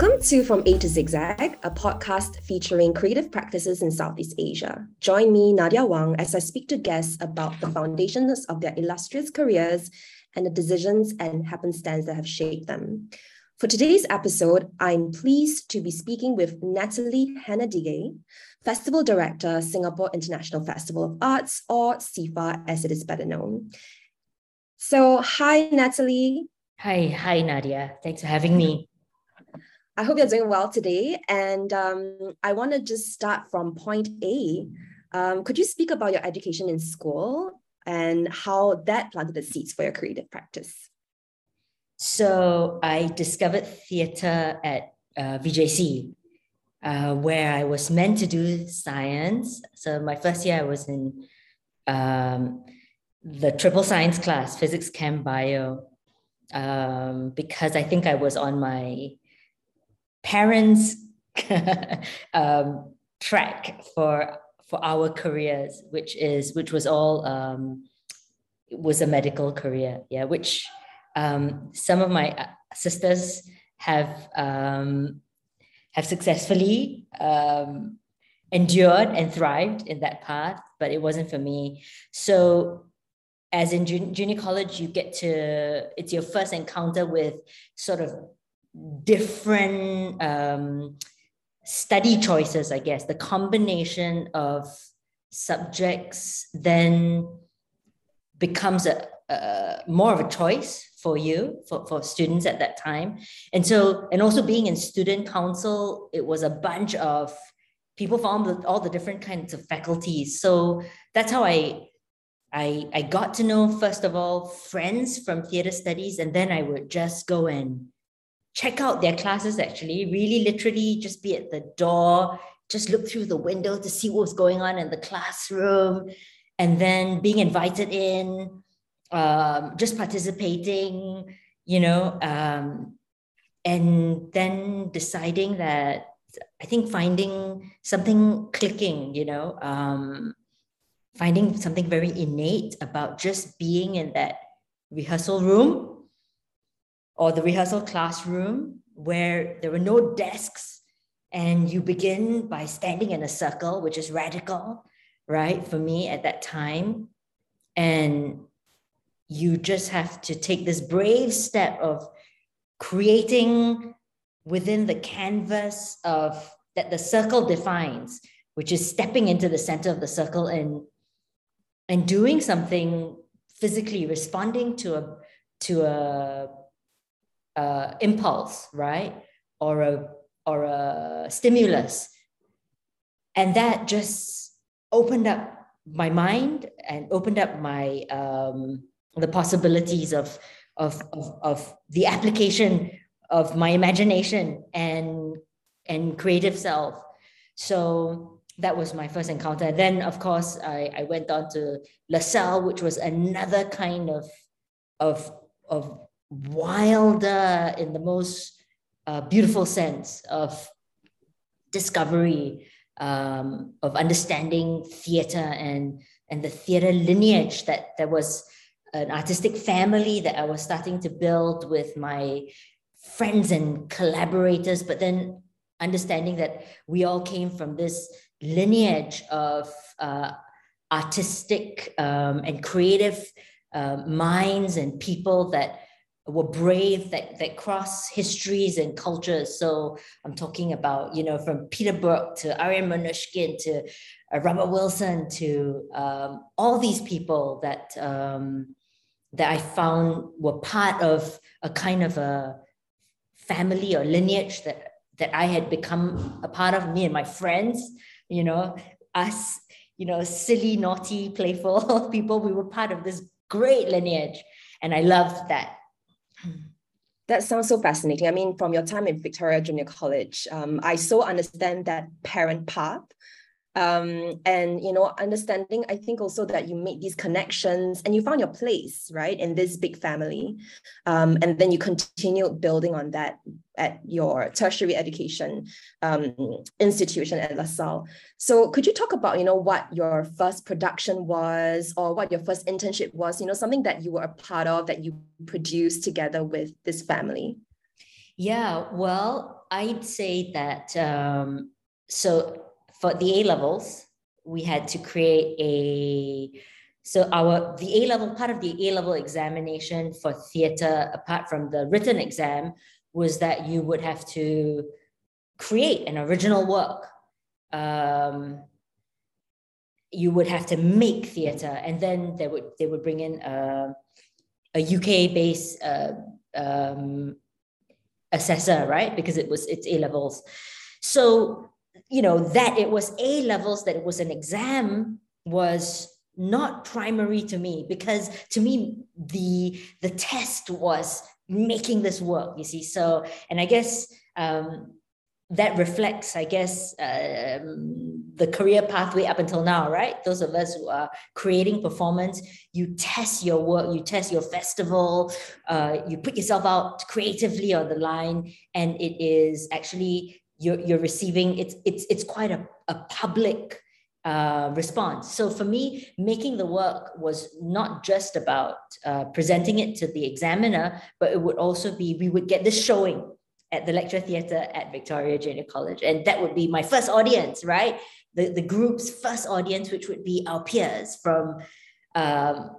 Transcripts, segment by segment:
Welcome to From A to Zigzag, a podcast featuring creative practices in Southeast Asia. Join me, Nadya Wang, as I speak to guests about the foundations of their illustrious careers and the decisions and happenstance that have shaped them. For today's episode, I'm pleased to be speaking with Natalie Hennedige, Festival Director, Singapore International Festival of Arts, or SIFA as it is better known. So, hi, Natalie. Hi, hi, Nadya. Thanks for having me. I hope you're doing well today. And um, I want to just start from point A. Um, could you speak about your education in school and how that planted the seeds for your creative practice? So I discovered theatre at uh, VJC, uh, where I was meant to do science. So my first year I was in um, the triple science class, physics, chem, bio, um, because I think I was on my parents um, track for for our careers, which is which was all um, was a medical career, yeah. Which um, some of my uh, sisters have um, have successfully um, endured and thrived in that path, but it wasn't for me. So as in junior college, you get to it's your first encounter with sort of different um, study choices, I guess, the combination of subjects then becomes a, a, more of a choice for you for, for students at that time. And so and also being in student council it was a bunch of people from all the different kinds of faculties. So that's how i i i got to know first of all friends from theater studies and then i would just go and check out their classes actually, really literally just be at the door, just look through the window to see what's going on in the classroom, and then being invited in, um, just participating, you know, um, and then deciding that I think finding something clicking, you know, um, finding something very innate about just being in that rehearsal room or the rehearsal classroom where there were no desks and you begin by standing in a circle, which is radical, right? For me at that time. And you just have to take this brave step of creating within the canvas of that the circle defines, which is stepping into the center of the circle and and doing something physically, responding to a to a uh, impulse, right? Or a or a stimulus. And that just opened up my mind and opened up my um, the possibilities of, of, of, of the application of my imagination and and creative self. So that was my first encounter. Then, of course, I, I went on to LaSalle, which was another kind of of of wilder in the most uh, beautiful sense of discovery, um, of understanding theater and, and the theater lineage that there was an artistic family that I was starting to build with my friends and collaborators, but then understanding that we all came from this lineage of uh, artistic um, and creative uh, minds and people that were brave that that cross histories and cultures. So I'm talking about you know from Peter Brook to Ariane Mnouchkine to uh, Robert Wilson to um, all these people that um, that I found were part of a kind of a family or lineage that that I had become a part of. Me and my friends, you know, us, you know, silly, naughty, playful people. We were part of this great lineage, and I loved that that sounds so fascinating. I mean, from your time in Victoria Junior College, um, I so understand that parent path um, and you know understanding i think also that you made these connections and you found your place right in this big family. Um, and then you continued building on that at your tertiary education um, institution at lasalle so could you talk about you know what your first production was or what your first internship was you know something that you were a part of that you produced together with this family? Yeah, well, I'd say that um, so for the A levels, we had to create a so our the A level part of the A level examination for theatre, apart from the written exam, was that you would have to create an original work. Um, you would have to make theatre, and then they would they would bring in a, a UK based uh, um, assessor, right? Because it was it's A levels. So you know that it was A levels, that it was an exam was not primary to me because to me the the test was making this work you see. So and i guess um, that reflects i guess um, the career pathway up until now right? Those of us who are creating performance you test your work you test your festival uh, you put yourself out creatively on the line and it is actually you're, you're receiving it's it's it's quite a, a public uh, response. So for me, making the work was not just about uh, presenting it to the examiner, but it would also be we would get this showing at the lecture theatre at Victoria Junior College, and that would be my first audience, right? The the group's first audience, which would be our peers from, um,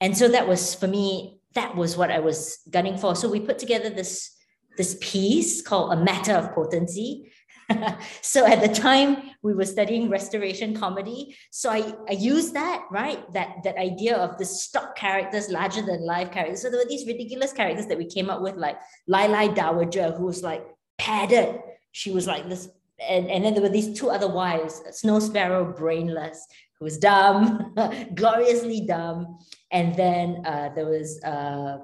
and so that was for me. That was what I was gunning for. So we put together this this piece called a matter of potency. So at the time we were studying restoration comedy. So i i used that right? That that idea of the stock characters larger than life characters. So there were these ridiculous characters that we came up with like lai dowager who was like padded. She was like this and, and then there were these two other wives snow sparrow brainless who was dumb gloriously dumb. And then uh, there was uh,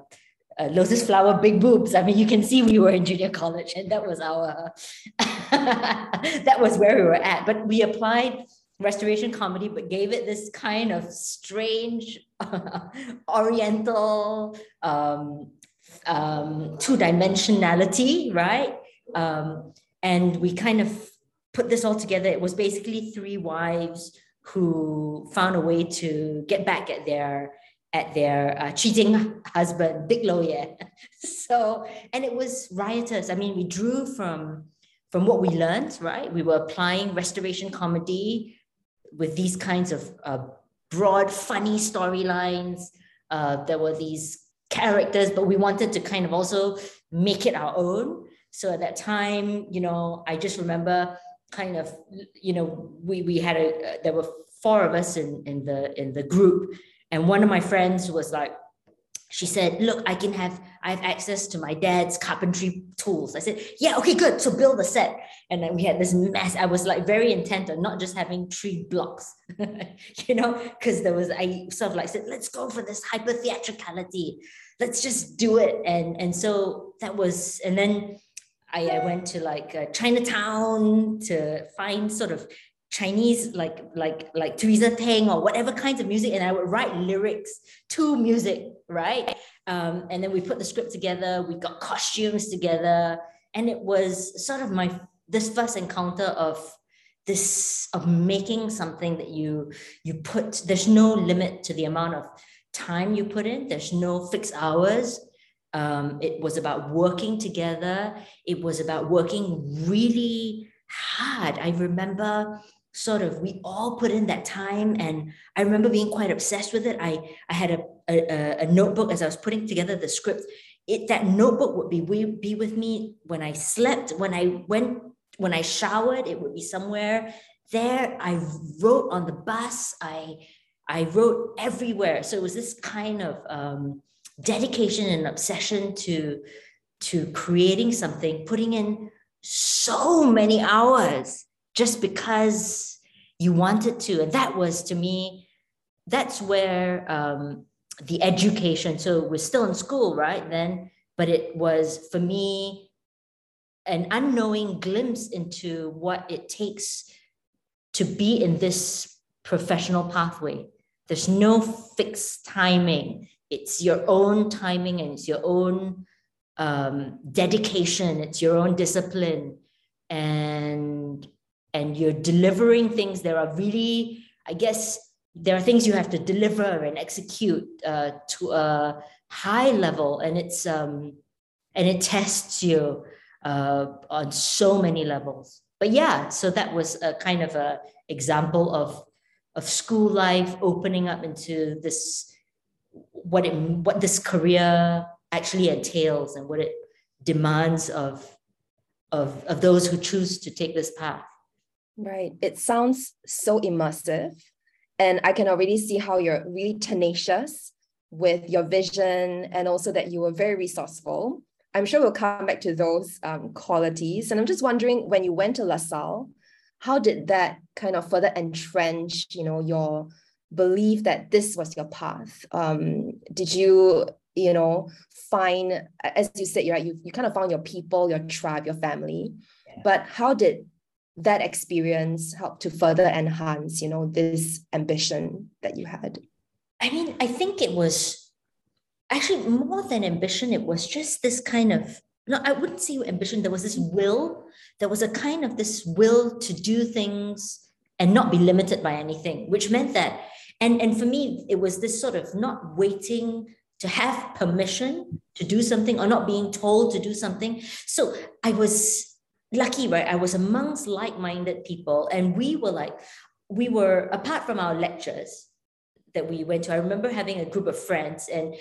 uh, lotus flower big boobs. I mean you can see we were in junior college and that was our that was where we were at. But we applied restoration comedy but gave it this kind of strange oriental um, um, two-dimensionality right? Um, and we kind of put this all together. It was basically three wives who found a way to get back at their at their uh, cheating husband, Big Lawyer. so, and it was riotous. I mean, we drew from from what we learned, right? We were applying restoration comedy with these kinds of uh, broad, funny storylines. Uh, there were these characters, but we wanted to kind of also make it our own. So at that time, you know, I just remember kind of, you know, we we had a uh, there were four of us in in the in the group and one of my friends was like, she said, look, I can have, I have access to my dad's carpentry tools. I said, yeah, okay, good. So build a set. And then we had this mess. I was like very intent on not just having three blocks, you know, because there was, I sort of like said, let's go for this hyper theatricality. Let's just do it. And, and so that was, and then I, I went to like uh, Chinatown to find sort of Chinese like like like Teresa Teng or whatever kinds of music, and I would write lyrics to music, right? Um, and then we put the script together. We got costumes together, and it was sort of my this first encounter of this of making something that you you put. There's no limit to the amount of time you put in. There's no fixed hours. Um, it was about working together. It was about working really hard. I remember sort of we all put in that time and i remember being quite obsessed with it. I i had a a, a notebook as i was putting together the script. It that notebook would be be with me when i slept when i went when i showered it would be somewhere there. I wrote on the bus. I i wrote everywhere. So it was this kind of um, dedication and obsession to to creating something putting in so many hours just because you wanted to. And that was to me, that's where um, the education, so we're still in school, right? Then, but it was for me an unknowing glimpse into what it takes to be in this professional pathway. There's no fixed timing. It's your own timing and it's your own um, dedication. It's your own discipline. And and you're delivering things there are really i guess there are things you have to deliver and execute uh, to a high level and it's um and it tests you uh, on so many levels. But yeah, so that was a kind of a example of of school life opening up into this what it what this career actually entails and what it demands of of of those who choose to take this path. Right. It sounds so immersive. And I can already see how you're really tenacious with your vision and also that you were very resourceful. I'm sure we'll come back to those um, qualities. And I'm just wondering when you went to LaSalle, how did that kind of further entrench, you know, your belief that this was your path? Um, did you, you know, find, as you said, right, you, you kind of found your people, your tribe, your family. Yeah. But how did that experience helped to further enhance, you know, this ambition that you had? I mean, I think it was actually more than ambition, it was just this kind of no, I wouldn't say ambition. There was this will. There was a kind of this will to do things and not be limited by anything, which meant that, and, and for me, it was this sort of not waiting to have permission to do something or not being told to do something. So I was lucky, right? I was amongst like minded people, and we were like, we were apart from our lectures, that we went to. I remember having a group of friends, and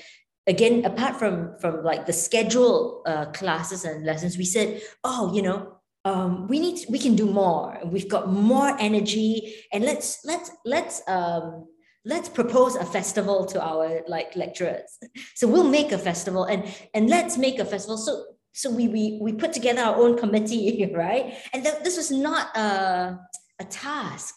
again, apart from from like the scheduled uh, classes and lessons, we said, oh, you know, um, we need we can do more. We've got more energy, and let's let's let's um, let's propose a festival to our like lecturers. So we'll make a festival, and and let's make a festival. So so we we we put together our own committee, right? And th- this was not a a task.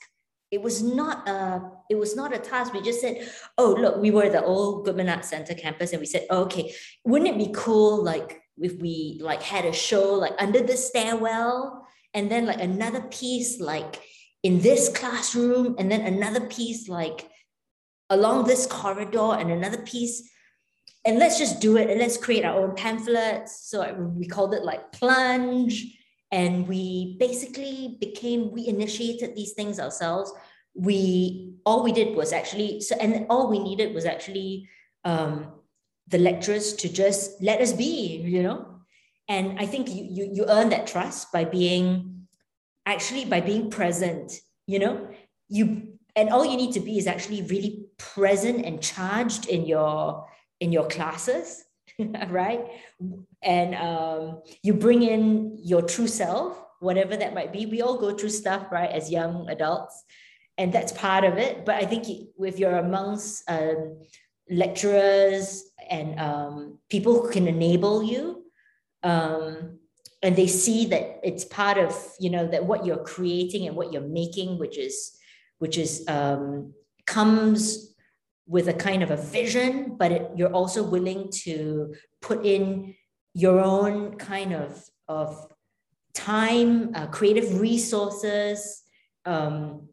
It was not a it was not a task. We just said oh look we were the old goodman arts center campus and we said oh, okay. Wouldn't it be cool like if we like had a show like under the stairwell and then like another piece like in this classroom and then another piece like along this corridor and another piece and let's just do it and let's create our own pamphlets. So we called it like plunge and we basically became we initiated these things ourselves. We all we did was actually so and all we needed was actually um, the lecturers to just let us be you know? And i think you, you you earn that trust by being actually by being present you know? You and all you need to be is actually really present and charged in your in your classes right? And um, you bring in your true self, whatever that might be. We all go through stuff, right, as young adults, and that's part of it. But I think if you're amongst um, lecturers and um, people who can enable you, um, and they see that it's part of you know that what you're creating and what you're making, which is which is um, comes with a kind of a vision, but it, you're also willing to put in your own kind of, of time, uh, creative resources, um,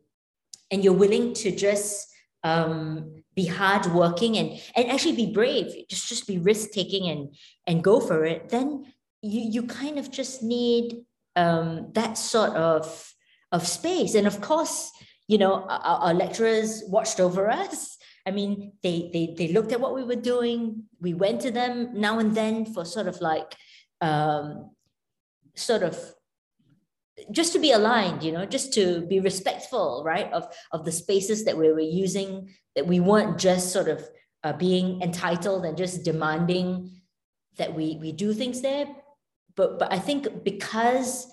and you're willing to just um, be hardworking and, and actually be brave, just, just be risk taking and, and go for it, then you, you kind of just need um, that sort of, of space. And of course, you know, our, our lecturers watched over us I mean, they they they looked at what we were doing. We went to them now and then for sort of like, um, sort of, just to be aligned, you know, just to be respectful, right, of of the spaces that we were using. That we weren't just sort of uh, being entitled and just demanding that we we do things there. But but I think because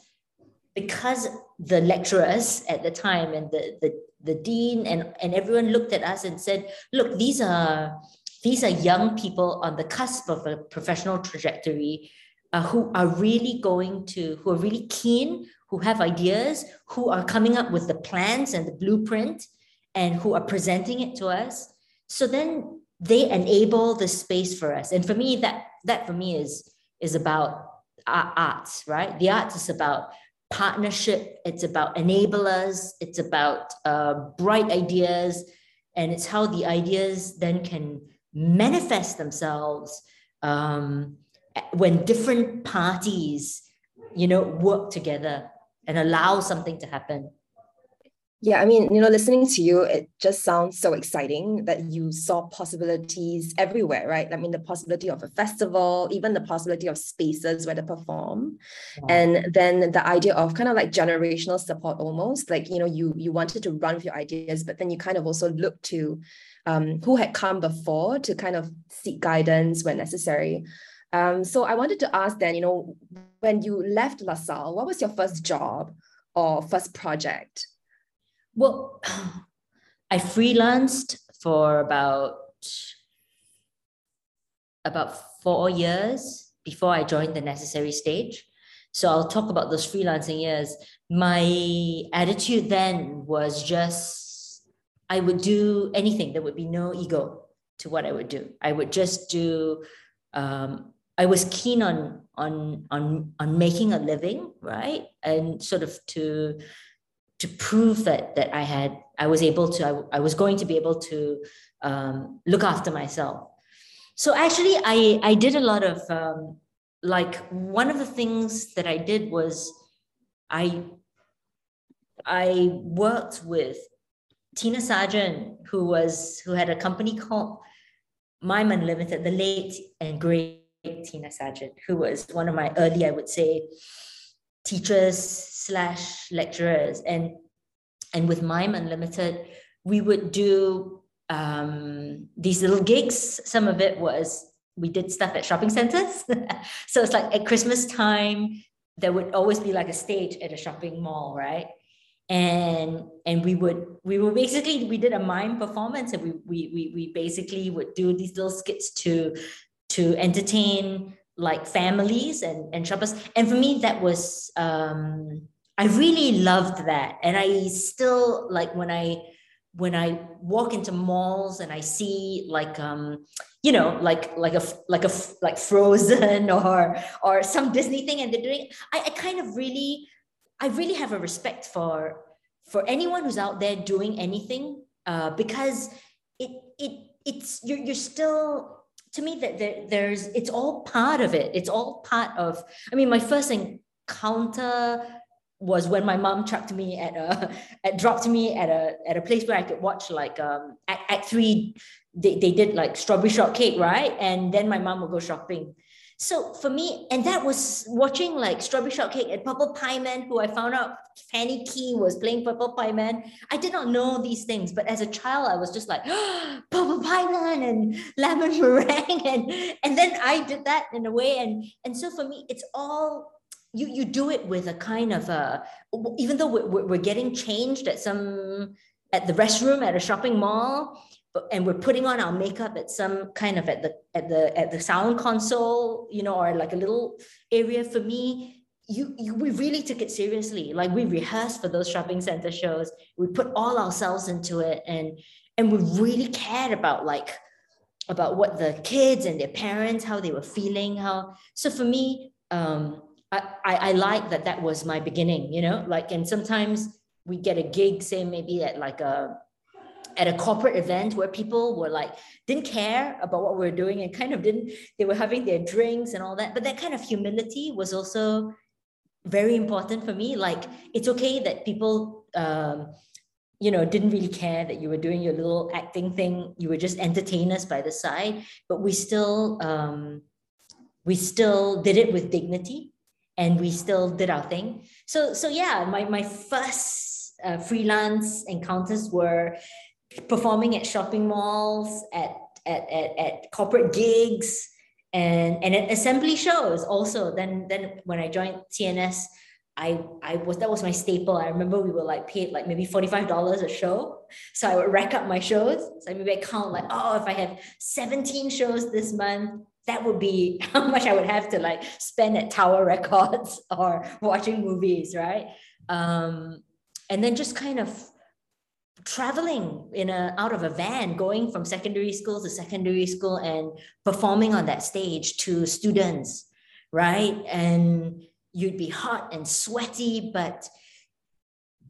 because the lecturers at the time and the the the dean and, and everyone looked at us and said, look, these are these are young people on the cusp of a professional trajectory uh, who are really going to, who are really keen, who have ideas, who are coming up with the plans and the blueprint, and who are presenting it to us. So then they enable the space for us. And for me, that that for me is is about arts, right? The arts is about partnership, it's about enablers, it's about uh, bright ideas, and it's how the ideas then can manifest themselves um, when different parties, you know, work together and allow something to happen. Yeah, I mean, you know, listening to you, it just sounds so exciting that you saw possibilities everywhere, right? I mean, the possibility of a festival, even the possibility of spaces where to perform. And then the idea of kind of like generational support almost, like, you know, you you wanted to run with your ideas, but then you kind of also look to um, who had come before to kind of seek guidance when necessary. Um, so I wanted to ask then, you know, when you left LaSalle, what was your first job or first project? Well, I freelanced for about about four years before I joined the necessary stage. So I'll talk about those freelancing years. My attitude then was just I would do anything. There would be no ego to what I would do. I would just do. Um, I was keen on on on on making a living, right, and sort of to to prove that that I had I was able to I, I was going to be able to um, look after myself. So actually, I I did a lot of um, like one of the things that I did was I I worked with Tina Sargent, who was who had a company called Mime Unlimited, the late and great Tina Sargent, who was one of my early, I would say, teachers slash lecturers. And and with mime unlimited we would do um, these little gigs. Some of it was we did stuff at shopping centers. So it's like at christmas time there would always be like a stage at a shopping mall right? And and we would we were basically we did a mime performance and we we we, we basically would do these little skits to to entertain like families and, and shoppers. And for me, that was, um, I really loved that. And I still like when I, when I walk into malls and I see like, um, you know, like, like a, like a, like Frozen or, or some Disney thing and they're doing, I, I kind of really, I really have a respect for, for anyone who's out there doing anything, uh, because it, it, it's, you're, you're still to me that there, there's it's all part of it. It's all part of i mean my first encounter was when my mom chucked me at a at dropped me at a at a place where I could watch like um act, act three. They, they did like strawberry shortcake right? And then my mom would go shopping so for me, and that was watching like Strawberry Shortcake and Purple Pie Man, who I found out Fanny Key was playing Purple Pie Man. I did not know these things, but as a child, I was just like oh, Purple Pie Man and lemon meringue, and and then I did that in a way, and and so for me, it's all you you do it with a kind of a even though we're, we're getting changed at some at the restroom at a shopping mall and we're putting on our makeup at some kind of at the at the at the sound console you know or like a little area. For me you, you we really took it seriously. Like we rehearsed for those shopping center shows. We put all ourselves into it. And and we really cared about like about what the kids and their parents how they were feeling how so for me um I, I, I like that that was my beginning you know? Like and sometimes we get a gig say maybe at like a at a corporate event where people were like didn't care about what we were doing and kind of didn't they were having their drinks and all that. But that kind of humility was also very important for me. Like it's okay that people um, you know didn't really care that you were doing your little acting thing. You were just entertainers by the side. But we still um, we still did it with dignity and we still did our thing. So so yeah my my first uh, freelance encounters were performing at shopping malls, at at, at, at corporate gigs, and and at assembly shows also. Then then when I joined TNS, I I was that was my staple. I remember we were like paid like maybe $45 a show. So I would rack up my shows. So maybe I count like, oh, if I have 17 shows this month, that would be how much I would have to like spend at Tower Records or watching movies, right? Um, and then just kind of traveling in a out of a van going from secondary school to secondary school and performing on that stage to students right? And you'd be hot and sweaty but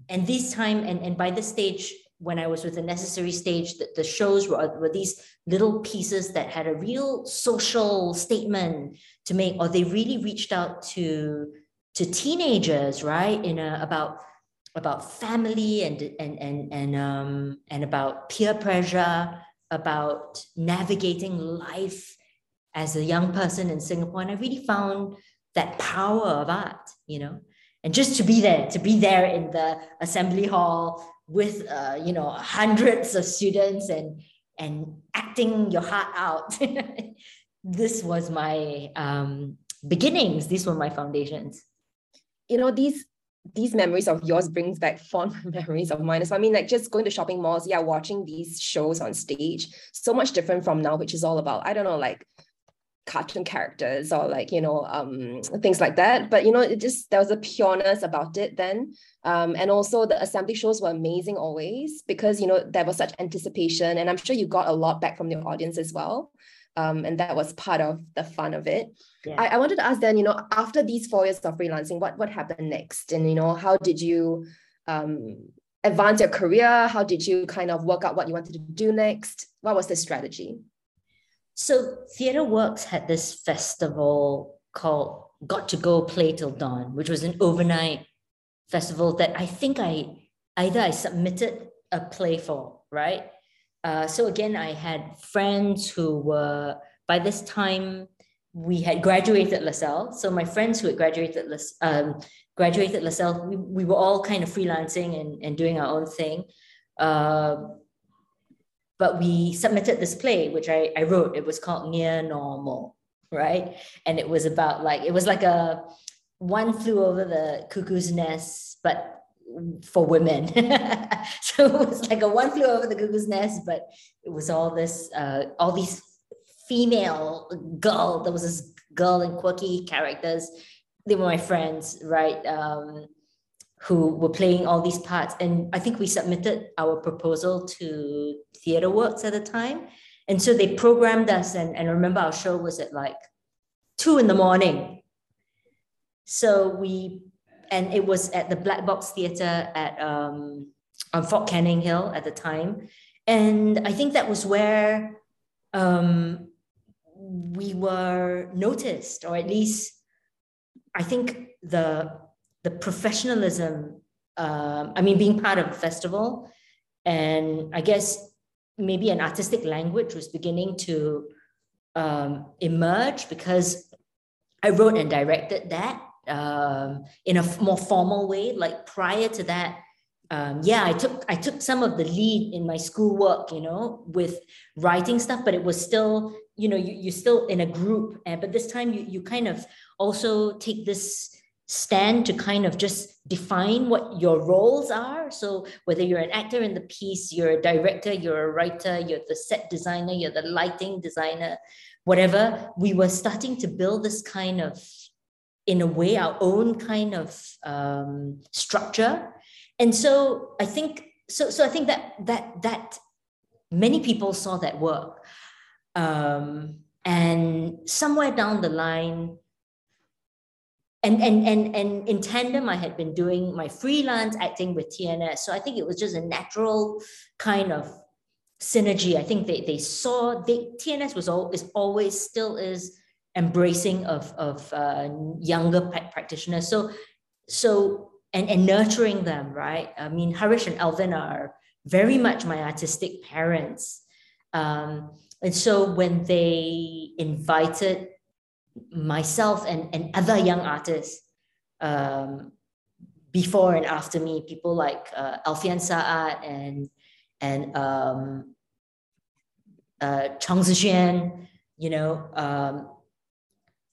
and this time and, and by this stage when i was with the necessary stage that the shows were, were these little pieces that had a real social statement to make or they really reached out to to teenagers right? In a about about family and and and and um and about peer pressure, about navigating life as a young person in Singapore. And I really found that power of art, you know, and just to be there, to be there in the assembly hall with uh, you know hundreds of students and and acting your heart out. this was my um, beginnings. These were my foundations. You know, these these memories of yours brings back fond memories of mine. So I mean, like just going to shopping malls, yeah, watching these shows on stage, so much different from now, which is all about, I don't know, like cartoon characters or like you know um, things like that. But you know it just there was a pureness about it then. Um, and also the assembly shows were amazing always because you know there was such anticipation and i'm sure you got a lot back from the audience as well um, and that was part of the fun of it. Yeah. I, I wanted to ask then you know after these four years of freelancing what what happened next? And you know how did you um, advance your career? How did you kind of work out what you wanted to do next? What was the strategy? So Theatre Works had this festival called Got to Go Play Till Dawn, which was an overnight festival that I think I either I submitted a play for, right? Uh, so again, I had friends who were by this time we had graduated LaSalle. So my friends who had graduated um, graduated LaSalle, we, we were all kind of freelancing and, and doing our own thing. Uh, but we submitted this play which I, I wrote it was called near normal right and it was about like it was like a one flew over the cuckoo's nest but for women so it was like a one flew over the cuckoo's nest but it was all this uh, all these female girl there was this girl and quirky characters they were my friends right um, who were playing all these parts. And I think we submitted our proposal to Theatre Works at the time. And so they programmed us, and, and remember our show was at like two in the morning. So we, and it was at the Black Box Theatre at um, on Fort Canning Hill at the time. And I think that was where um, we were noticed, or at least I think the the professionalism, um, I mean, being part of a festival, and I guess maybe an artistic language was beginning to um, emerge because I wrote and directed that um, in a more formal way. Like prior to that, um, yeah, I took I took some of the lead in my schoolwork, you know, with writing stuff, but it was still, you know, you, you're still in a group. And but this time you you kind of also take this stand to kind of just define what your roles are. So whether you're an actor in the piece, you're a director, you're a writer, you're the set designer, you're the lighting designer, whatever, we were starting to build this kind of, in a way, our own kind of um, structure. And so I think so. So I think that that that many people saw that work, um, and somewhere down the line and and and and in tandem i had been doing my freelance acting with tns so i think it was just a natural kind of synergy i think they they saw they tns was all is always still is embracing of of uh, younger practitioners so so and and nurturing them right i mean haresh and alvin are very much my artistic parents um, and so when they invited myself and, and other young artists um, before and after me, people like uh, Alfian Sa'at and and um, uh, Chong Tze Chien, you know. Um,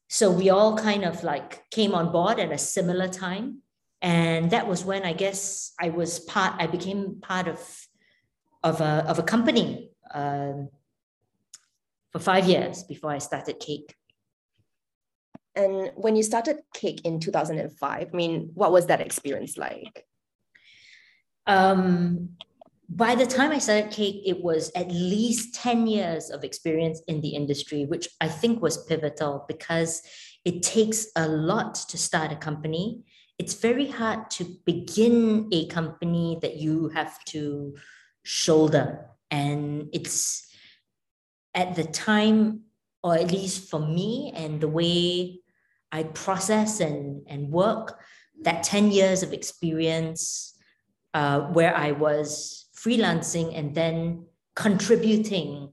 so we all kind of like came on board at a similar time. And that was when I guess I was part, I became part of, of, a, of a company um, for five years before I started Cake. And when you started Cake in 2005, I mean, what was that experience like? Um, by the time I started Cake, it was at least 10 years of experience in the industry, which I think was pivotal because it takes a lot to start a company. It's very hard to begin a company that you have to shoulder. And it's at the time, or at least for me, and the way I process and, and work, that 10 years of experience uh, where I was freelancing and then contributing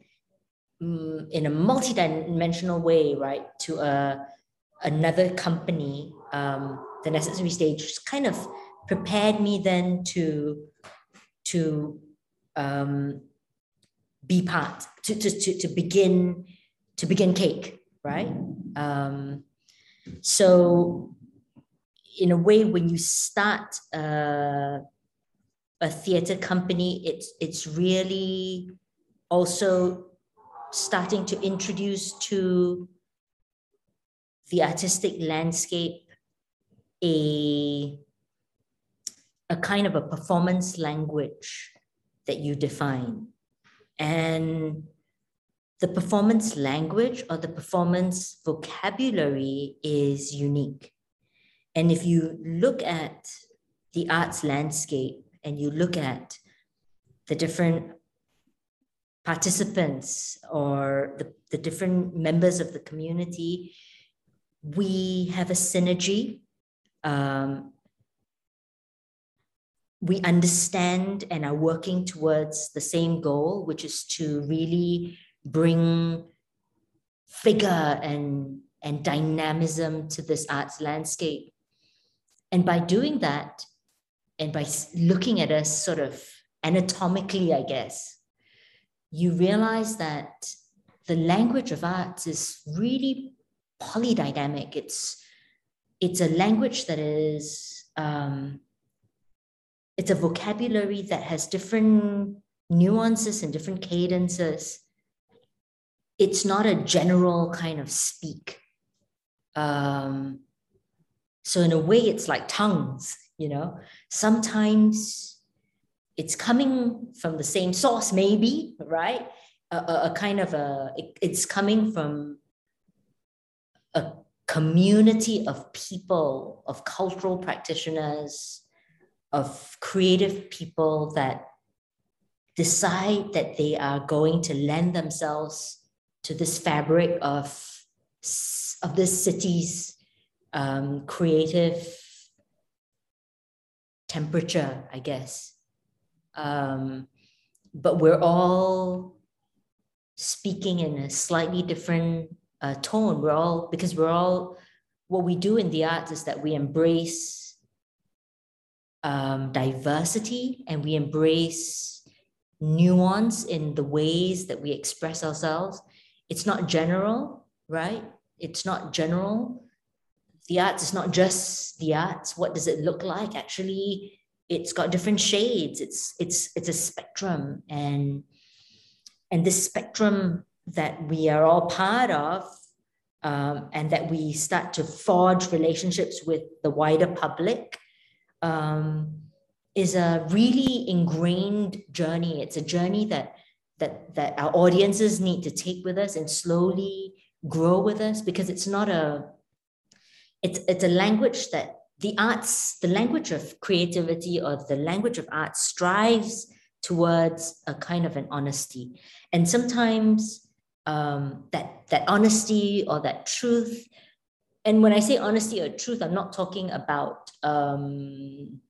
um, in a multi-dimensional way, right, to a another company, um, the necessary stage, kind of prepared me then to to um, be part to, to, to, to begin to begin cake right? Um, so in a way when you start uh, a theater company it's it's really also starting to introduce to the artistic landscape a a kind of a performance language that you define and the performance language or the performance vocabulary is unique. And if you look at the arts landscape and you look at the different participants or the, the different members of the community, we have a synergy um, we understand and are working towards the same goal, which is to really bring figure and, and dynamism to this arts landscape. And by doing that, and by looking at us sort of anatomically, I guess, you realize that the language of arts is really polydynamic. It's, it's a language that is um, it's a vocabulary that has different nuances and different cadences. It's not a general kind of speak. Um, so in a way, it's like tongues, you know. Sometimes it's coming from the same source, maybe, right? A, a, a kind of a, it, it's coming from a community of people, of cultural practitioners, of creative people that decide that they are going to lend themselves to this fabric of, of this city's um, creative temperature, I guess. Um, but we're all speaking in a slightly different uh, tone. We're all, because we're all, what we do in the arts is that we embrace um, diversity and we embrace nuance in the ways that we express ourselves. It's not general, right? It's not general. The arts is not just the arts. What does it look like? Actually, it's got different shades. It's it's it's a spectrum, and and this spectrum that we are all part of, um, and that we start to forge relationships with the wider public um, is a really ingrained journey. It's a journey that that that our audiences need to take with us and slowly grow with us because it's not a it's it's a language that the arts the language of creativity or the language of art strives towards a kind of an honesty and sometimes um, that that honesty or that truth and when I say honesty or truth, I'm not talking about um,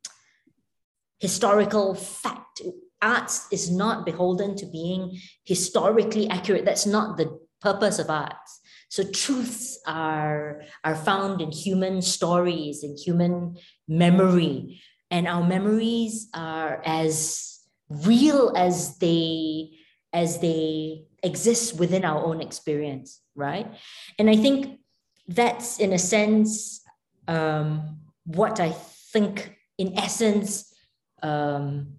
historical fact. Arts is not beholden to being historically accurate. That's not the purpose of arts. So truths are, are found in human stories, in human memory. And our memories are as real as they as they exist within our own experience, right? And I think that's in a sense um, what I think, in essence, um,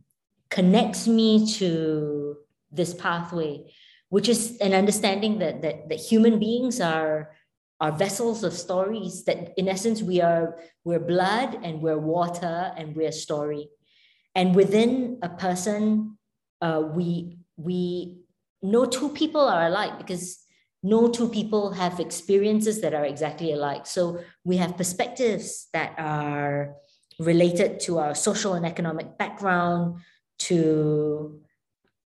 connects me to this pathway, which is an understanding that that, that human beings are are vessels of stories. That in essence we are we're blood and we're water and we're story, and within a person, uh, we we no two people are alike because no two people have experiences that are exactly alike. So we have perspectives that are related to our social and economic background, to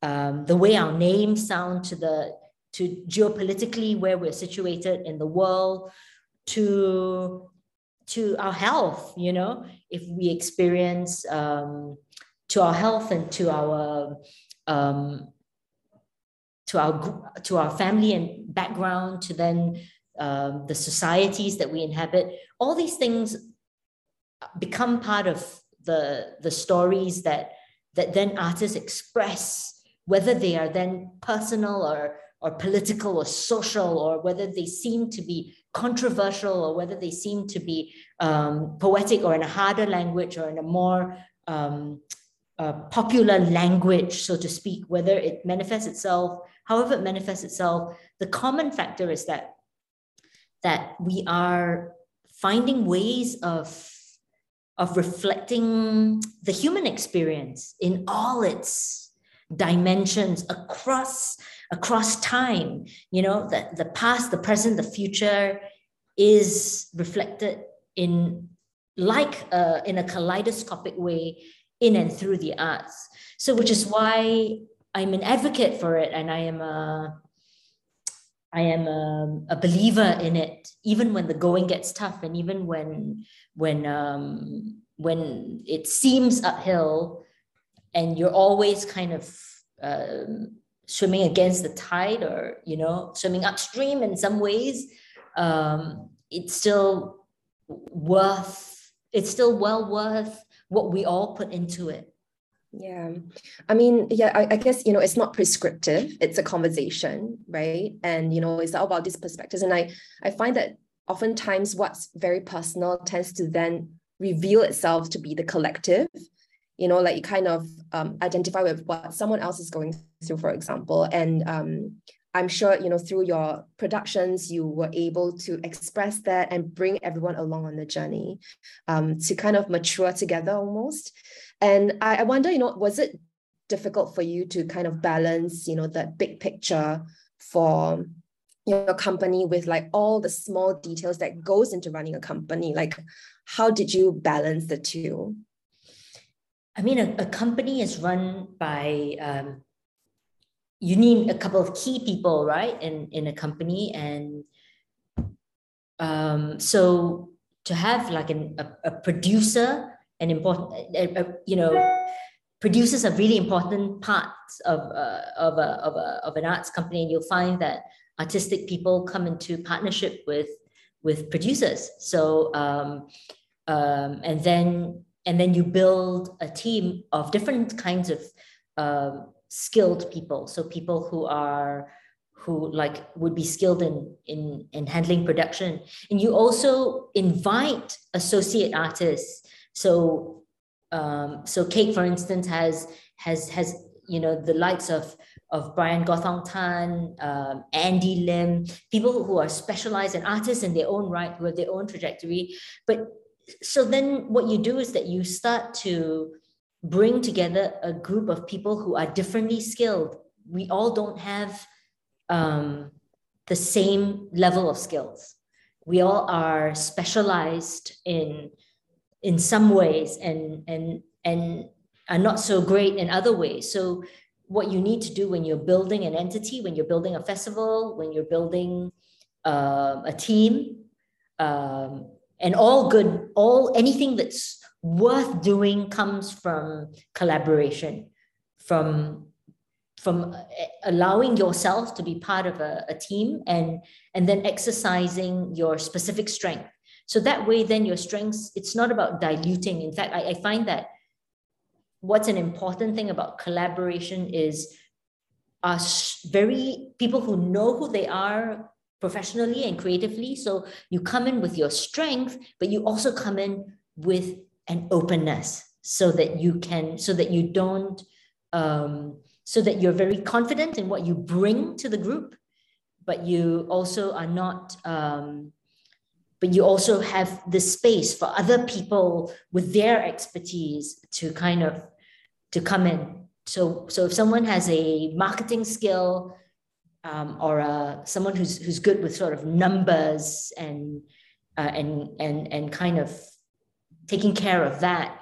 um, the way our names sound, to the to geopolitically where we're situated in the world, to to our health. You know, if we experience um, to our health and to our um, to our to our family and background to then um, the societies that we inhabit all these things become part of the the stories that that then artists express whether they are then personal or or political or social or whether they seem to be controversial or whether they seem to be um, poetic or in a harder language or in a more um, uh, popular language, so to speak, whether it manifests itself, however it manifests itself, the common factor is that that we are finding ways of of reflecting the human experience in all its dimensions across across time you know the, the past the present the future is reflected in like uh, in a kaleidoscopic way in and through the arts. So, which is why I'm an advocate for it, and I am a I am a, a believer in it, even when the going gets tough, and even when when um, when it seems uphill, and you're always kind of um, swimming against the tide, or you know, swimming upstream in some ways. Um, it's still worth. It's still well worth what we all put into it. Yeah. I mean, yeah, I, I, guess, you know, it's not prescriptive. It's a conversation, right? And, you know, it's all about these perspectives. And I, I find that oftentimes what's very personal tends to then reveal itself to be the collective. You know, like you kind of um, identify with what someone else is going through, for example. And um, I'm sure, you know, through your productions, you were able to express that and bring everyone along on the journey um, to kind of mature together almost. And I, I wonder, you know, was it difficult for you to kind of balance, you know, that big picture for your company with like all the small details that goes into running a company? Like, how did you balance the two? I mean, a, a company is run by um, you need a couple of key people, right, in in a company, and um, so to have like an, a, a producer, an important, a, a, you know, producers are really important parts of uh, of a, of a of an arts company, and you'll find that artistic people come into partnership with with producers. So um, um, and then and then you build a team of different kinds of um, skilled people. So people who are who like would be skilled in in in handling production. And you also invite associate artists. So um so cake for instance has has has you know the likes of of Brian Gothong Tan, um, Andy Lim, people who are specialized and artists in their own right, who have their own trajectory. But so then what you do is that you start to bring together a group of people who are differently skilled. We all don't have um, the same level of skills. We all are specialized in in some ways and and and are not so great in other ways. So what you need to do when you're building an entity, when you're building a festival, when you're building uh, a team, um, and all good, all anything that's worth doing comes from collaboration, from from uh, allowing yourself to be part of a, a team and and then exercising your specific strength. So that way, then your strengths, it's not about diluting. In fact, I, I find that what's an important thing about collaboration is are very people who know who they are professionally and creatively. So you come in with your strength, but you also come in with an openness so that you can so that you don't um, so that you're very confident in what you bring to the group but you also are not um, but you also have the space for other people with their expertise to kind of to come in so so if someone has a marketing skill um, or a, someone who's who's good with sort of numbers and uh, and and and kind of taking care of that,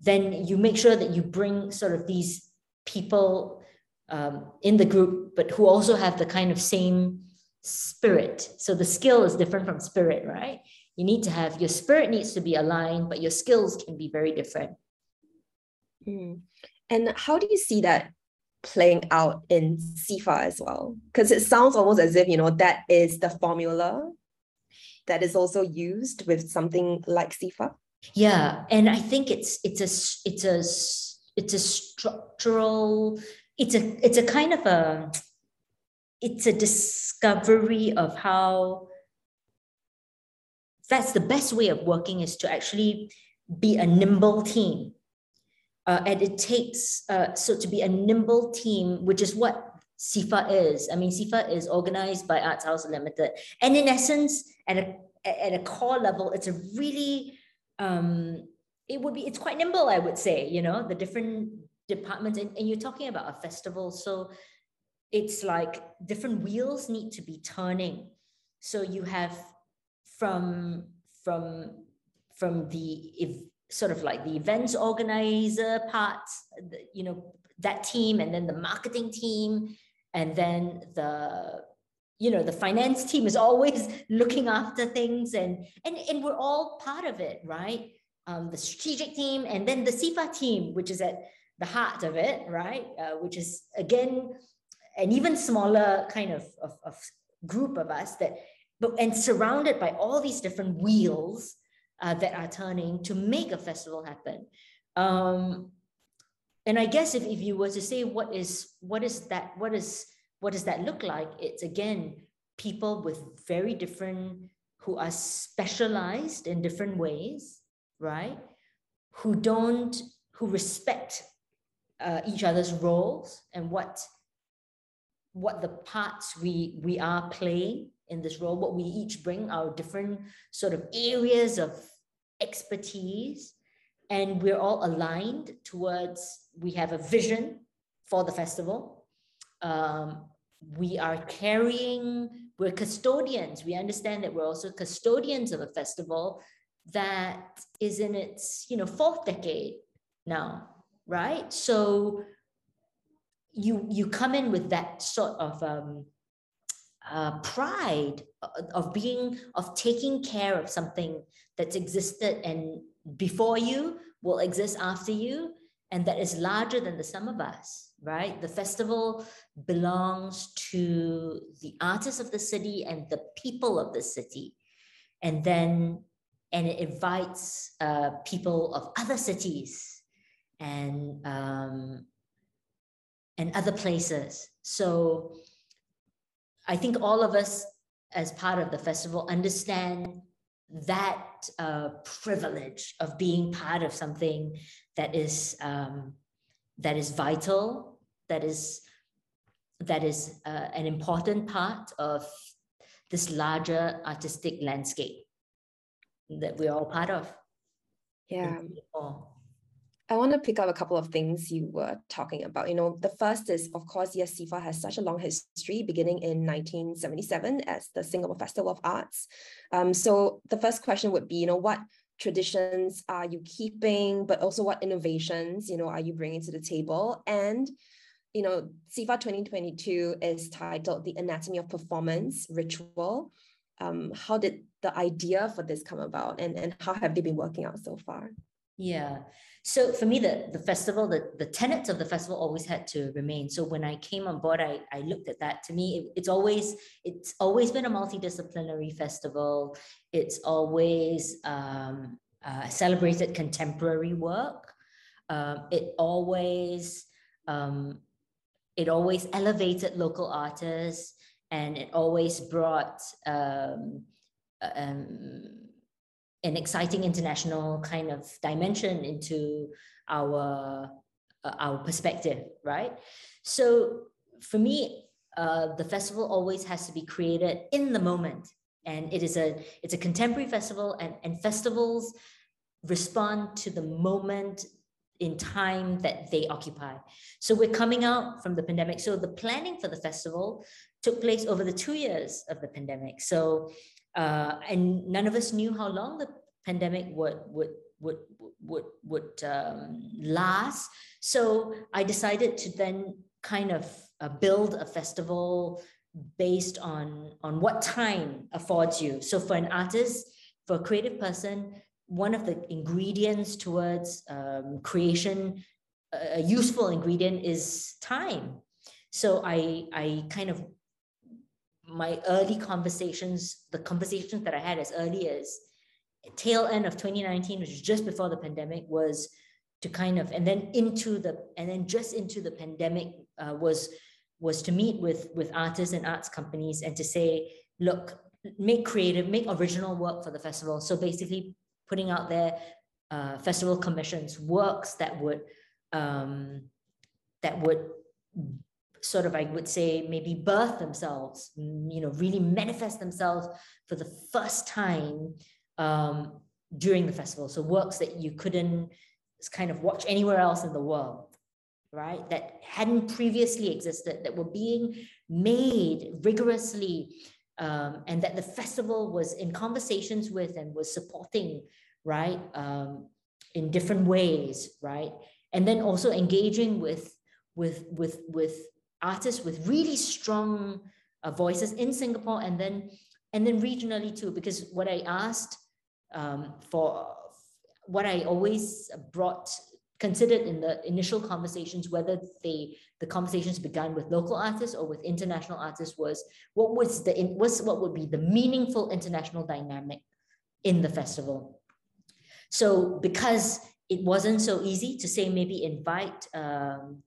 then you make sure that you bring sort of these people um, in the group, but who also have the kind of same spirit. So the skill is different from spirit, right? You need to have your spirit needs to be aligned, but your skills can be very different. Mm. And how do you see that playing out in SIFA as well? Because it sounds almost as if, you know, that is the formula that is also used with something like SIFA. Yeah, and I think it's it's a it's a it's a structural it's a it's a kind of a it's a discovery of how that's the best way of working is to actually be a nimble team uh, and it takes uh, so to be a nimble team which is what SIFA is. I mean SIFA is organized by arts house limited. And in essence at a at a core level it's a really um, it would be it's quite nimble i would say you know the different departments. And, and you're talking about a festival. So it's like different wheels need to be turning. So you have from from from the sort of like the events organizer part you know that team and then the marketing team. And then the you know the finance team is always looking after things and and, and we're all part of it right? Um, the strategic team and then the SIFA team which is at the heart of it right? Uh, which is again an even smaller kind of, of, of group of us that but and surrounded by all these different wheels uh, that are turning to make a festival happen um, and i guess if, if you were to say what is what is that what is what does that look like? It's again, people with very different, who are specialized in different ways, right? Who don't, who respect uh, each other's roles and what what the parts we we are playing in this role what we each bring our different sort of areas of expertise and we're all aligned towards we have a vision for the festival um, we are carrying, we're custodians. We understand that we're also custodians of a festival that is in its, you know, fourth decade now, right? So you you come in with that sort of um, uh, pride of being of taking care of something that's existed and before you will exist after you and that is larger than the sum of us right? The festival belongs to the artists of the city and the people of the city. And then, and it invites uh, people of other cities and, um, and other places. So I think all of us, as part of the festival, understand that uh, privilege of being part of something that is um, that is vital, that is that is uh, an important part of this larger artistic landscape that we're all part of. Yeah. I want to pick up a couple of things you were talking about. You know, the first is, of course, yes, SIFA has such a long history, beginning in 1977 as the Singapore Festival of Arts. Um, so the first question would be, you know, what traditions are you keeping, but also what innovations, you know, are you bringing to the table? And, you know, SIFA 2022 is titled The Anatomy of Performance Ritual. Um, how did the idea for this come about and, and how have they been working out so far? Yeah. So for me, the, the festival, the, the tenets of the festival always had to remain. So when I came on board, I, I looked at that. To me, it, it's always it's always been a multidisciplinary festival. It's always um, uh, celebrated contemporary work. Um, it always um, it always elevated local artists, and it always brought um, um, an exciting international kind of dimension into our uh, our perspective, right? So for me, uh, the festival always has to be created in the moment, and it is a it's a contemporary festival, and and festivals respond to the moment in time that they occupy. So we're coming out from the pandemic. So the planning for the festival took place over the two years of the pandemic. So uh, and none of us knew how long the pandemic would would would would would um, last. So I decided to then kind of uh, build a festival based on on what time affords you. So for an artist, for a creative person, one of the ingredients towards um, creation a useful ingredient is time. So I I kind of my early conversations, the conversations that I had as early as tail end of 2019, which is just before the pandemic, was to kind of and then into the and then just into the pandemic uh, was was to meet with with artists and arts companies and to say, look, make creative, make original work for the festival. So basically, putting out their uh, festival commissions, works that would um, that would sort of, I would say, maybe birth themselves, you know, really manifest themselves for the first time um, during the festival. So works that you couldn't kind of watch anywhere else in the world, right? That hadn't previously existed, that were being made rigorously, um, and that the festival was in conversations with and was supporting, right? Um, in different ways, right? And then also engaging with with with with artists with really strong uh, voices in Singapore and then and then regionally too. Because what I asked um, for, what I always brought considered in the initial conversations whether they the conversations began with local artists or with international artists was what was the was what would be the meaningful international dynamic in the festival so because it wasn't so easy to say maybe invite um,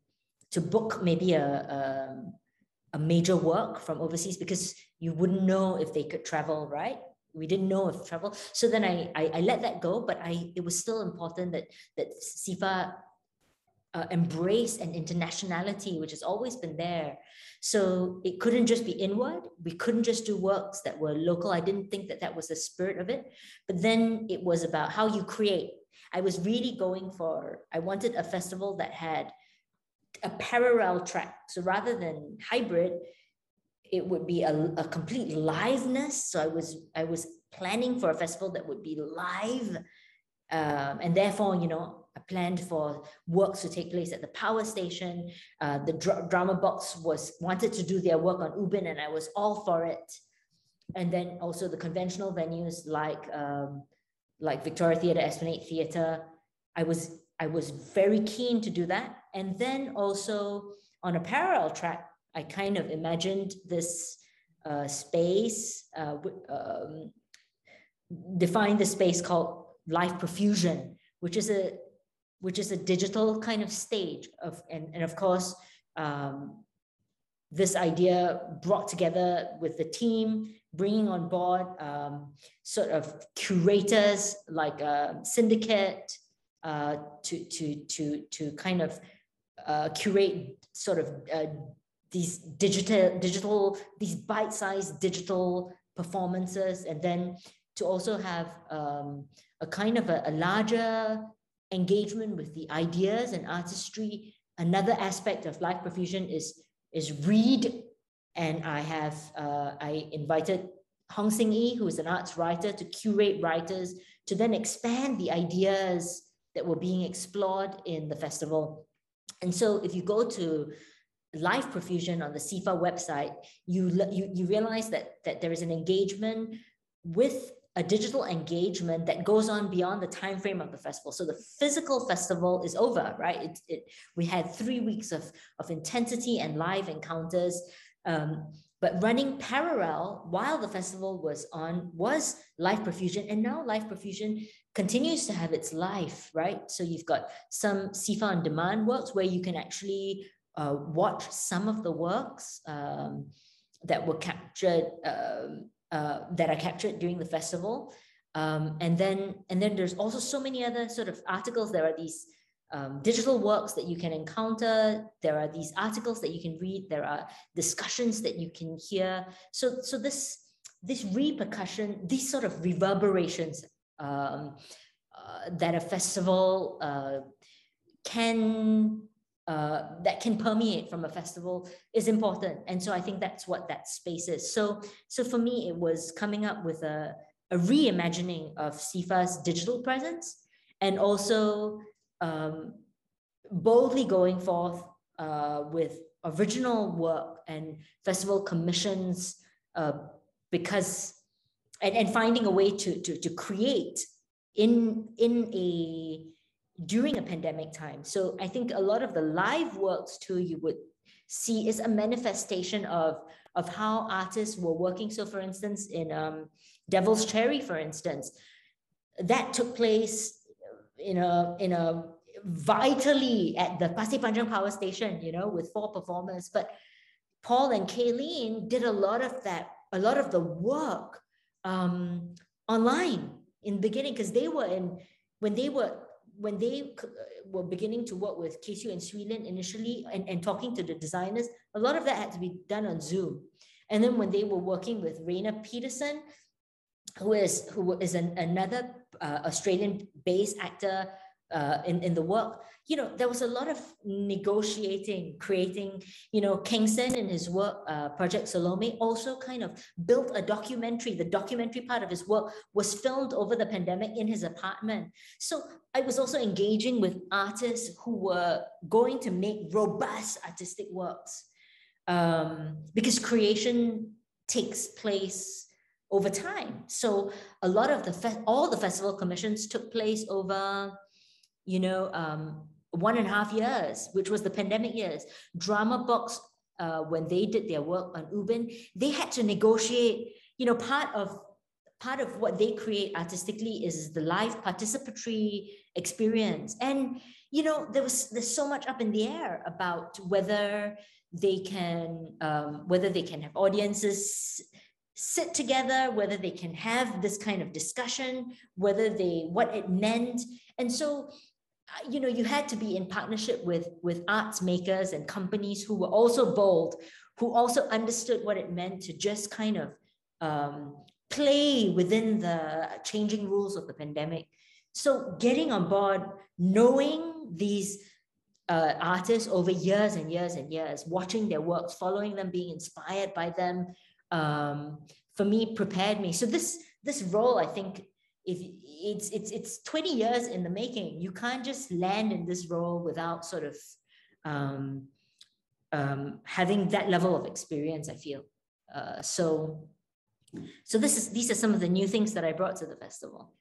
to book maybe a, a, a major work from overseas because you wouldn't know if they could travel, right? We didn't know if travel. So then I, I, I let that go, but I it was still important that that SIFA uh, embrace an internationality which has always been there. So it couldn't just be inward. We couldn't just do works that were local. I didn't think that that was the spirit of it. But then it was about how you create. I was really going for, I wanted a festival that had a parallel track. So rather than hybrid, it would be a, a complete liveness. So I was I was planning for a festival that would be live, um, and therefore, you know, I planned for works to take place at the power station. Uh, the dr- drama box was wanted to do their work on Ubin, and I was all for it. And then also the conventional venues like um, like Victoria Theatre, Esplanade Theatre. I was I was very keen to do that. And then also on a parallel track, I kind of imagined this uh, space, uh, um, define the space called Life Profusion, which is a which is a digital kind of stage of, and, and of course, um, this idea brought together with the team, bringing on board um, sort of curators like a uh, syndicate, uh, to to to to kind of uh, curate sort of uh, these digital digital these bite-sized digital performances, and then to also have um, a kind of a, a larger engagement with the ideas and artistry. Another aspect of live profusion is is read, and I have uh, I invited Hong Xinyi, who is an arts writer, to curate writers to then expand the ideas that were being explored in the festival. And so if you go to live profusion on the SIFA website, you, you, you realize that, that there is an engagement with a digital engagement that goes on beyond the time frame of the festival. So the physical festival is over, right? It, it, we had three weeks of, of intensity and live encounters. Um, but running parallel while the festival was on was live profusion. And now live profusion continues to have its life, right? So you've got some SIFA on demand works where you can actually uh, watch some of the works um, that were captured, um, uh, that are captured during the festival. Um, and then and then there's also so many other sort of articles. There are these um, digital works that you can encounter. There are these articles that you can read. There are discussions that you can hear. So so this this repercussion, these sort of reverberations um, uh, that a festival uh, can uh, that can permeate from a festival is important and so i think that's what that space is so so for me it was coming up with a, a reimagining of sifa's digital presence and also um, boldly going forth uh, with original work and festival commissions uh, because and, and finding a way to, to, to create in in a during a pandemic time. So I think a lot of the live works too, you would see is a manifestation of, of how artists were working. So for instance, in um, Devil's Cherry, for instance, that took place in a, in a vitally at the Pasir Panjang Power Station, you know, with four performers. But Paul and Kaylene did a lot of that, a lot of the work um, online in the beginning because they were in when they were when they were beginning to work with KSU and Swee Lin initially and, and talking to the designers, a lot of that had to be done on Zoom. And then when they were working with Raina Peterson, who is who is an, another uh, Australian-based actor uh, in, in the work, you know, there was a lot of negotiating, creating, you know, Kingston in his work, uh, Project Salome, also kind of built a documentary. The documentary part of his work was filmed over the pandemic in his apartment. So I was also engaging with artists who were going to make robust artistic works um, because creation takes place over time. So a lot of the fe- all the festival commissions took place over you know, um, one and a half years, which was the pandemic years. Drama Box, uh, when they did their work on Ubin, they had to negotiate, you know, part of part of what they create artistically is the live participatory experience and you know there was there's so much up in the air about whether they can um, whether they can have audiences sit together whether they can have this kind of discussion whether they what it meant. And so you know you had to be in partnership with with arts makers and companies who were also bold who also understood what it meant to just kind of um, play within the changing rules of the pandemic. So getting on board knowing these uh, artists over years and years and years watching their works following them being inspired by them um, for me prepared me. So this this role i think if it's it's it's 20 years in the making you can't just land in this role without sort of um, um, having that level of experience i feel. Uh, so so this is these are some of the new things that i brought to the festival.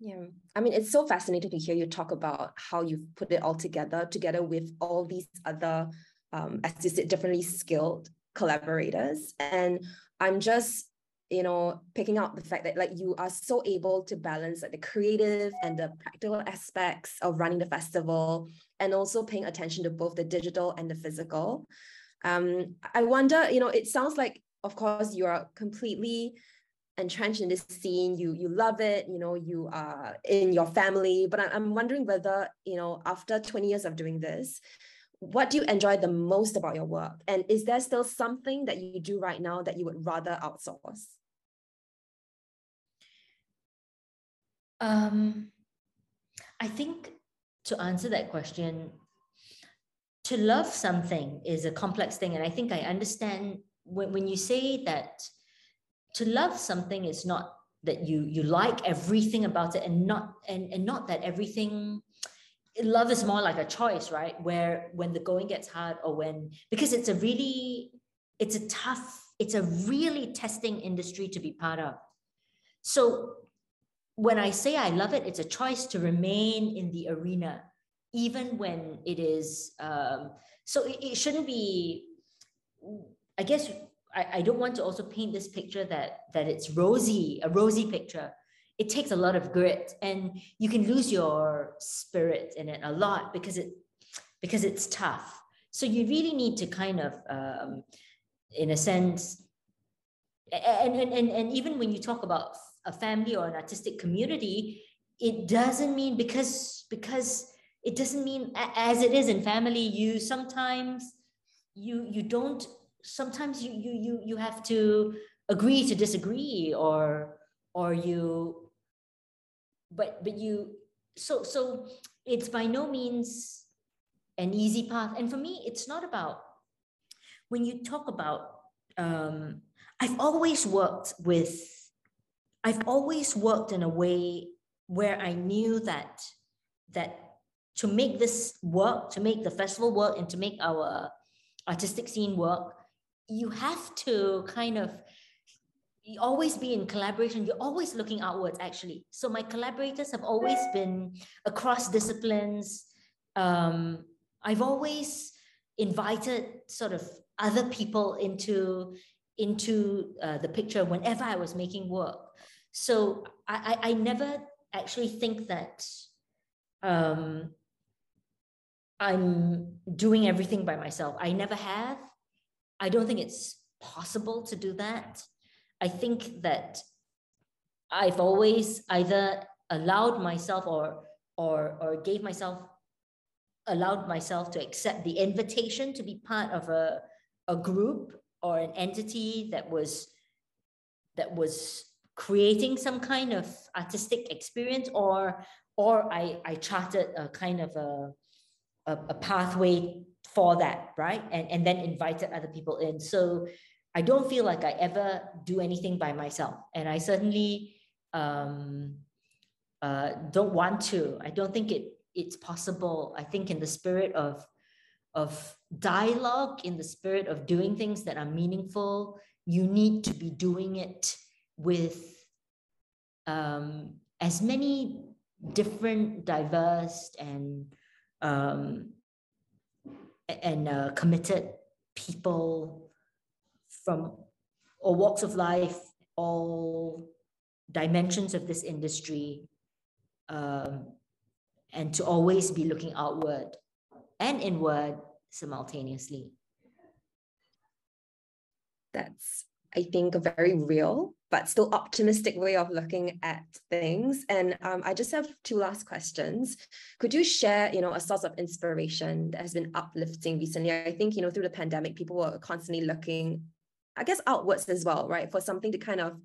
Yeah. I mean it's so fascinating to hear you talk about how you've put it all together together with all these other um, as you said differently skilled collaborators. And i'm just you know picking out the fact that like you are so able to balance like the creative and the practical aspects of running the festival and also paying attention to both the digital and the physical. Um i wonder you know it sounds like of course you are completely entrenched in this scene. You you love it you know you are in your family but i'm wondering whether you know after 20 years of doing this what do you enjoy the most about your work? And is there still something that you do right now that you would rather outsource? Um, I think to answer that question, to love something is a complex thing. And I think I understand when, when you say that to love something is not that you you like everything about it and not and, and not that everything love is more like a choice, right? Where when the going gets hard or when because it's a really it's a tough, it's a really testing industry to be part of. So when I say I love it, it's a choice to remain in the arena, even when it is. Um, so it, it shouldn't be. I guess I, I don't want to also paint this picture that that it's rosy, a rosy picture it takes a lot of grit and you can lose your spirit in it a lot because it because it's tough. So you really need to kind of um, in a sense and, and, and, and even when you talk about a family or an artistic community it doesn't mean because because it doesn't mean as it is in family you sometimes you you don't sometimes you you you, you have to agree to disagree or or you but but you so so it's by no means an easy path. And for me it's not about when you talk about um, i've always worked with i've always worked in a way where i knew that that to make this work to make the festival work and to make our artistic scene work you have to kind of you always be in collaboration. You're always looking outwards actually. So my collaborators have always been across disciplines. Um, i've always invited sort of other people into into uh, the picture whenever i was making work. So i i, I never actually think that um, i'm doing everything by myself. I never have. I don't think it's possible to do that I think that I've always either allowed myself or or or gave myself allowed myself to accept the invitation to be part of a, a group or an entity that was that was creating some kind of artistic experience or or I, I charted a kind of a, a, a pathway for that right? And, and then invited other people in. So I don't feel like I ever do anything by myself. And I certainly um, uh, don't want to. I don't think it it's possible. I think in the spirit of of dialogue, in the spirit of doing things that are meaningful, you need to be doing it with um, as many different, diverse, and um, and uh, committed people from all walks of life, all dimensions of this industry, um, and to always be looking outward and inward simultaneously. That's, I think, a very real but still optimistic way of looking at things. And um, I just have two last questions. Could you share, you know, a source of inspiration that has been uplifting recently? I think, you know, through the pandemic, people were constantly looking I guess outwards as well, right? For something to kind of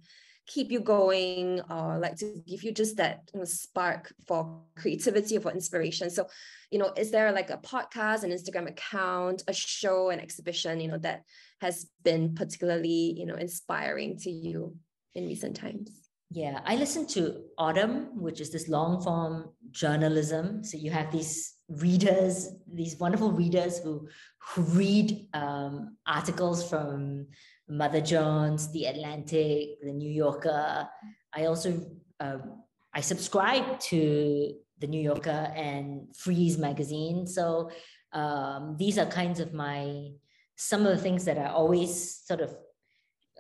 keep you going or like to give you just that you know, spark for creativity or for inspiration. So, you know, is there like a podcast, an Instagram account, a show, an exhibition, you know, that has been particularly, you know, inspiring to you in recent times? Yeah, I listen to Audm which is this long form journalism. So you have these readers, these wonderful readers who who read um, articles from Mother Jones, The Atlantic, The New Yorker. I also um, I subscribe to The New Yorker and Frieze magazine. So um, these are kinds of my some of the things that are always sort of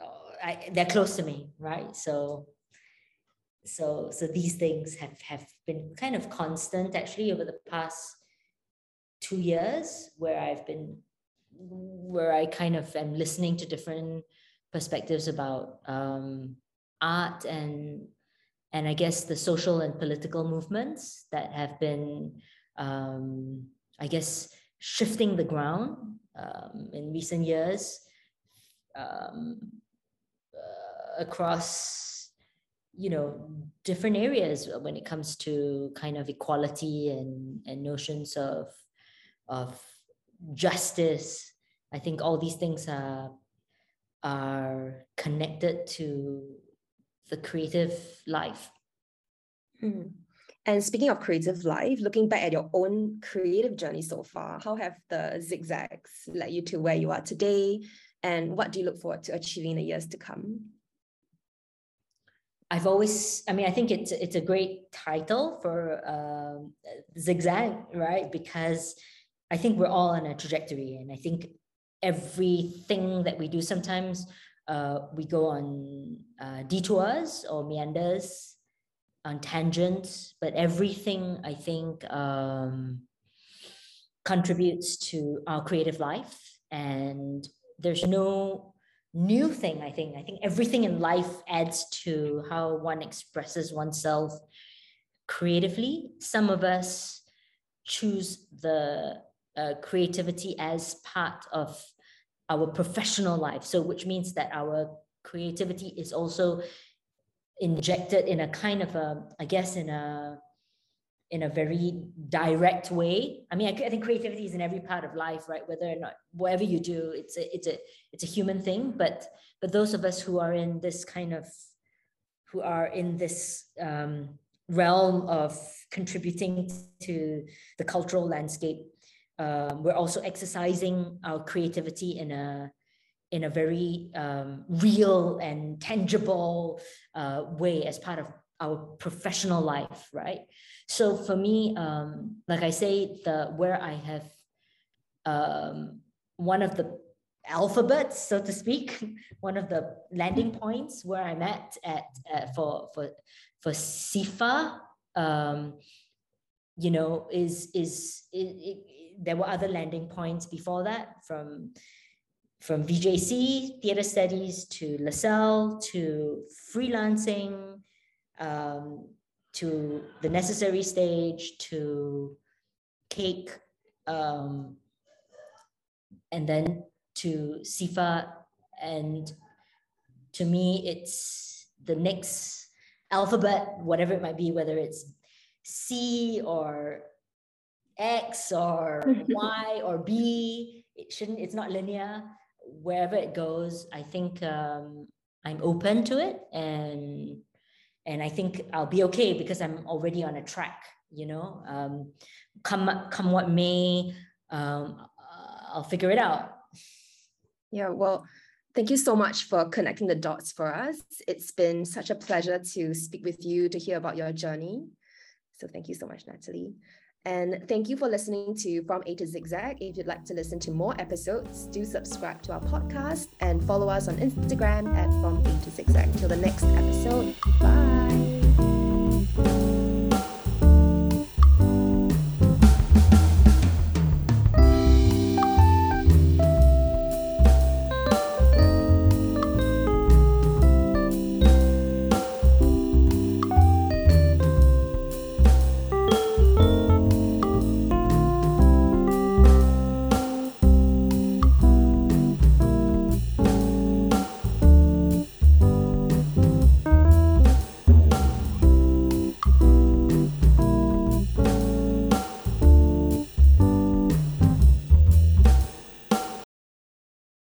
uh, I, they're close to me, right? So so so these things have have been kind of constant actually over the past two years where I've been where I kind of am listening to different perspectives about um, art and and I guess the social and political movements that have been um, I guess shifting the ground um, in recent years um, uh, across you know different areas when it comes to kind of equality and and notions of of justice. I think all these things are are connected to the creative life. Mm. And speaking of creative life, looking back at your own creative journey so far, how have the zigzags led you to where you are today? And what do you look forward to achieving in the years to come? I've always, I mean, I think it's it's a great title for um, zigzag, right? Because I think we're all on a trajectory, and I think everything that we do sometimes uh, we go on uh, detours or meanders on tangents, but everything I think um, contributes to our creative life, and there's no new thing. I think I think everything in life adds to how one expresses oneself creatively. Some of us choose the uh, creativity as part of our professional life. So, which means that our creativity is also injected in a kind of a, I guess, in a in a very direct way. I mean, I, I, think creativity is in every part of life, right? Whether or not whatever you do, it's a it's a it's a human thing. But but those of us who are in this kind of who are in this um, realm of contributing to the cultural landscape um, we're also exercising our creativity in a in a very um, real and tangible uh, way as part of our professional life, right? So for me, um, like I say, the where I have um, one of the alphabets, so to speak, one of the landing points where I'm at at uh, for for for SIFA, um, you know, is is it, there were other landing points before that from from VJC theater studies to LaSalle to freelancing um, to the necessary stage to cake um, and then to SIFA. and to me it's the next alphabet whatever it might be whether it's C or X or Y or B it shouldn't it's not linear wherever it goes, I think um, I'm open to it and and I think I'll be okay because I'm already on a track. You know, um, come come what may, um, I'll figure it out. Yeah, well, thank you so much for connecting the dots for us. It's been such a pleasure to speak with you to hear about your journey. So thank you so much, Natalie. And thank you for listening to From A to Zigzag. If you'd like to listen to more episodes, do subscribe to our podcast and follow us on Instagram at From A to Zigzag. Till the next episode, bye.